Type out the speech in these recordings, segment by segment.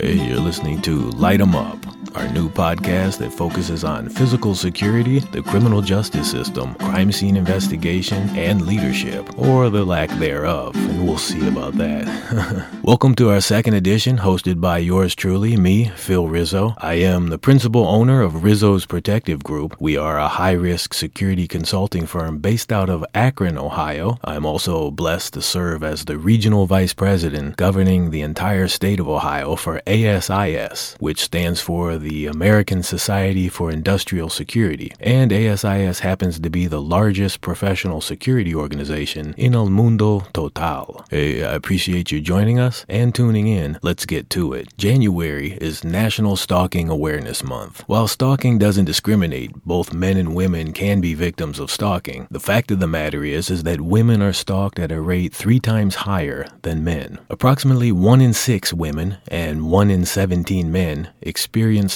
Hey, you're listening to Light 'em Up, our new podcast that focuses on physical security, the criminal justice system, crime scene investigation, and leadership, or the lack thereof, and we'll see about that. Welcome to our second edition, hosted by yours truly, me, Phil Rizzo. I am the principal owner of Rizzo's Protective Group. We are a high risk security consulting firm based out of Akron, Ohio. I'm also blessed to serve as the regional vice president governing the entire state of Ohio for ASIS, which stands for the American Society for Industrial Security. And ASIS happens to be the largest professional security organization in El Mundo Total. Hey, I appreciate you joining us and tuning in. Let's get to it. January is National Stalking Awareness Month. While stalking doesn't discriminate, both men and women can be victims of stalking. The fact of the matter is is that women are stalked at a rate 3 times higher than men. Approximately 1 in 6 women and 1 in 17 men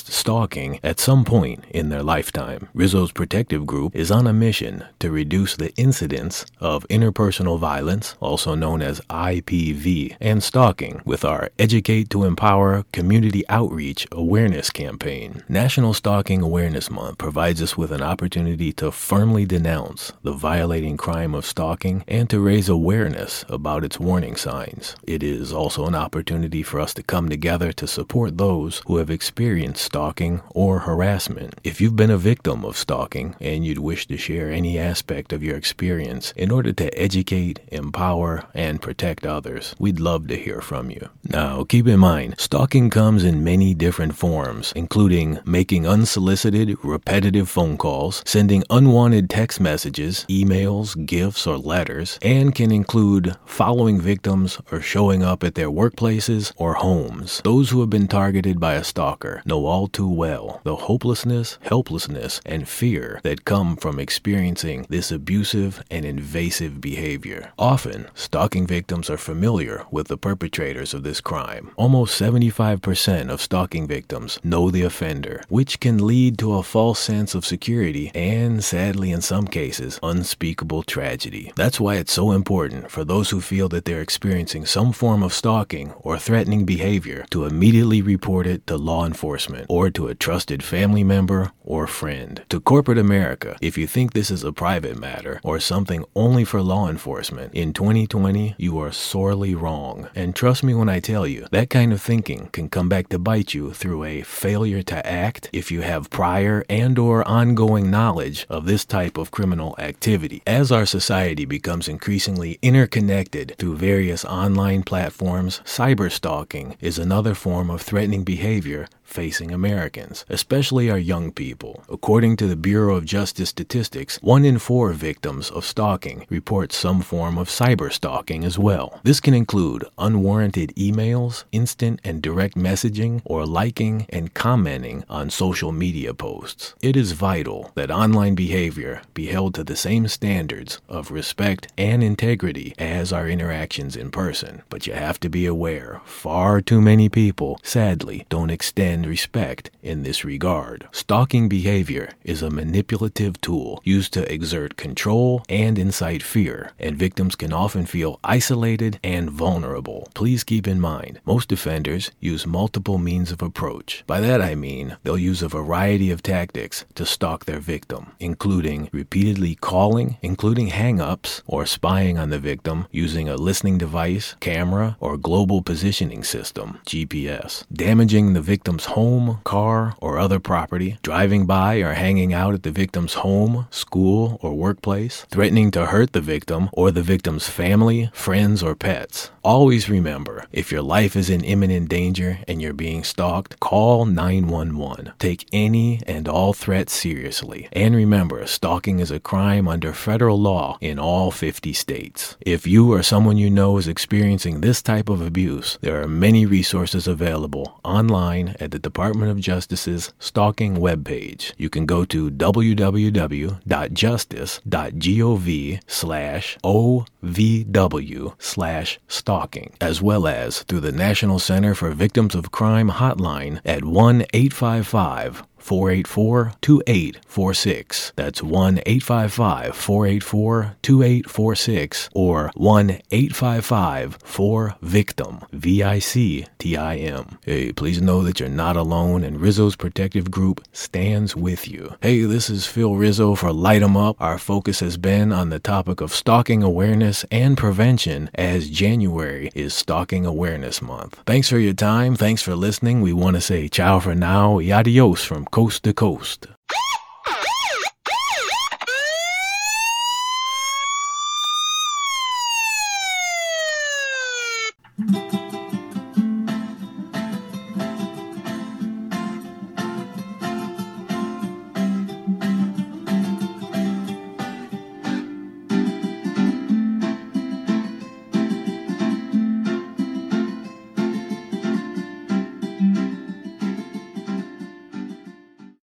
stalking at some point in their lifetime. Rizzo's Protective Group is on a mission to reduce the incidence of interpersonal violence, also known as IPV, and stalking with our Educate to Empower Community Outreach Awareness campaign. National Stalking Awareness Month provides us with an opportunity to firmly denounce the violating crime of stalking and to raise awareness about its warning signs. It is also an opportunity for us to come together to support those who have experienced stalking or harassment. If you've been a victim of stalking and you'd wish to share any aspect of your experience in order to educate, empower, and protect others, we'd love to hear from you. Now, keep in mind, stalking comes in many different forms, including making unsolicited, repetitive phone calls, sending unwanted text messages, emails, gifts, or letters, and can include following victims or showing up at their workplaces or homes. Those who have been targeted by a stalker know all too well the hopelessness, helplessness, and fear that come from experiencing this abusive and invasive behavior. Often, stalking victims are familiar with the perpetrators of this crime. Almost 75% of stalking victims know the offender, which can lead to a false sense of security and, sadly, in some cases, unspeakable tragedy. That's why it's so important for those who feel that they're experiencing some form of stalking or threatening behavior to immediately report it to law enforcement or to a trusted family member or friend. To corporate America, if you think this is a private matter or something only for law enforcement, in 2020, you are sorely wrong. And trust me when I tell you, that kind of thinking can come back to bite you through a failure to act if you have prior and or ongoing knowledge of this type of criminal activity. As our society becomes increasingly interconnected through various online platforms, cyberstalking is another form of threatening behavior facing Americans, especially our young people. According to the Bureau of Justice Statistics, one in four victims of stalking report some form of cyber stalking as well. This can include unwarranted emails, instant and direct messaging, or liking and commenting on social media posts. It is vital that online behavior be held to the same standards of respect and integrity as our interactions in person. But you have to be aware, far too many people, sadly, don't extend respect in this regard. Stalking behavior is a manipulative tool used to exert control and incite fear, and victims can often feel isolated and vulnerable. Please keep in mind, most offenders use multiple means of approach. By that I mean they'll use a variety of tactics to stalk their victim, including repeatedly calling, including hang ups, or spying on the victim using a listening device, camera, or global positioning system, GPS, damaging the victim's home, car, or other property, driving by or hanging out at the victim's home, school, or workplace, threatening to hurt the victim or the victim's family, friends, or pets. Always remember if your life is in imminent danger and you're being stalked, call 911. Take any and all threats seriously. And remember, stalking is a crime under federal law in all 50 states. If you or someone you know is experiencing this type of abuse, there are many resources available online at the Department of Justice's stalking webpage. You can go to www.justice.gov slash OVW slash stalking, as well as through the National Center for Victims of Crime hotline at 1 855 484 2846. That's 1 855 484 2846 or 1 855 4 Victim. V I C T I M. Hey, please know that you're not alone and Rizzo's Protective Group stands with you. Hey, this is Phil Rizzo for Light 'em Up. Our focus has been on the topic of stalking awareness and prevention as January is Stalking Awareness Month. Thanks for your time. Thanks for listening. We want to say ciao for now adios from coast to coast.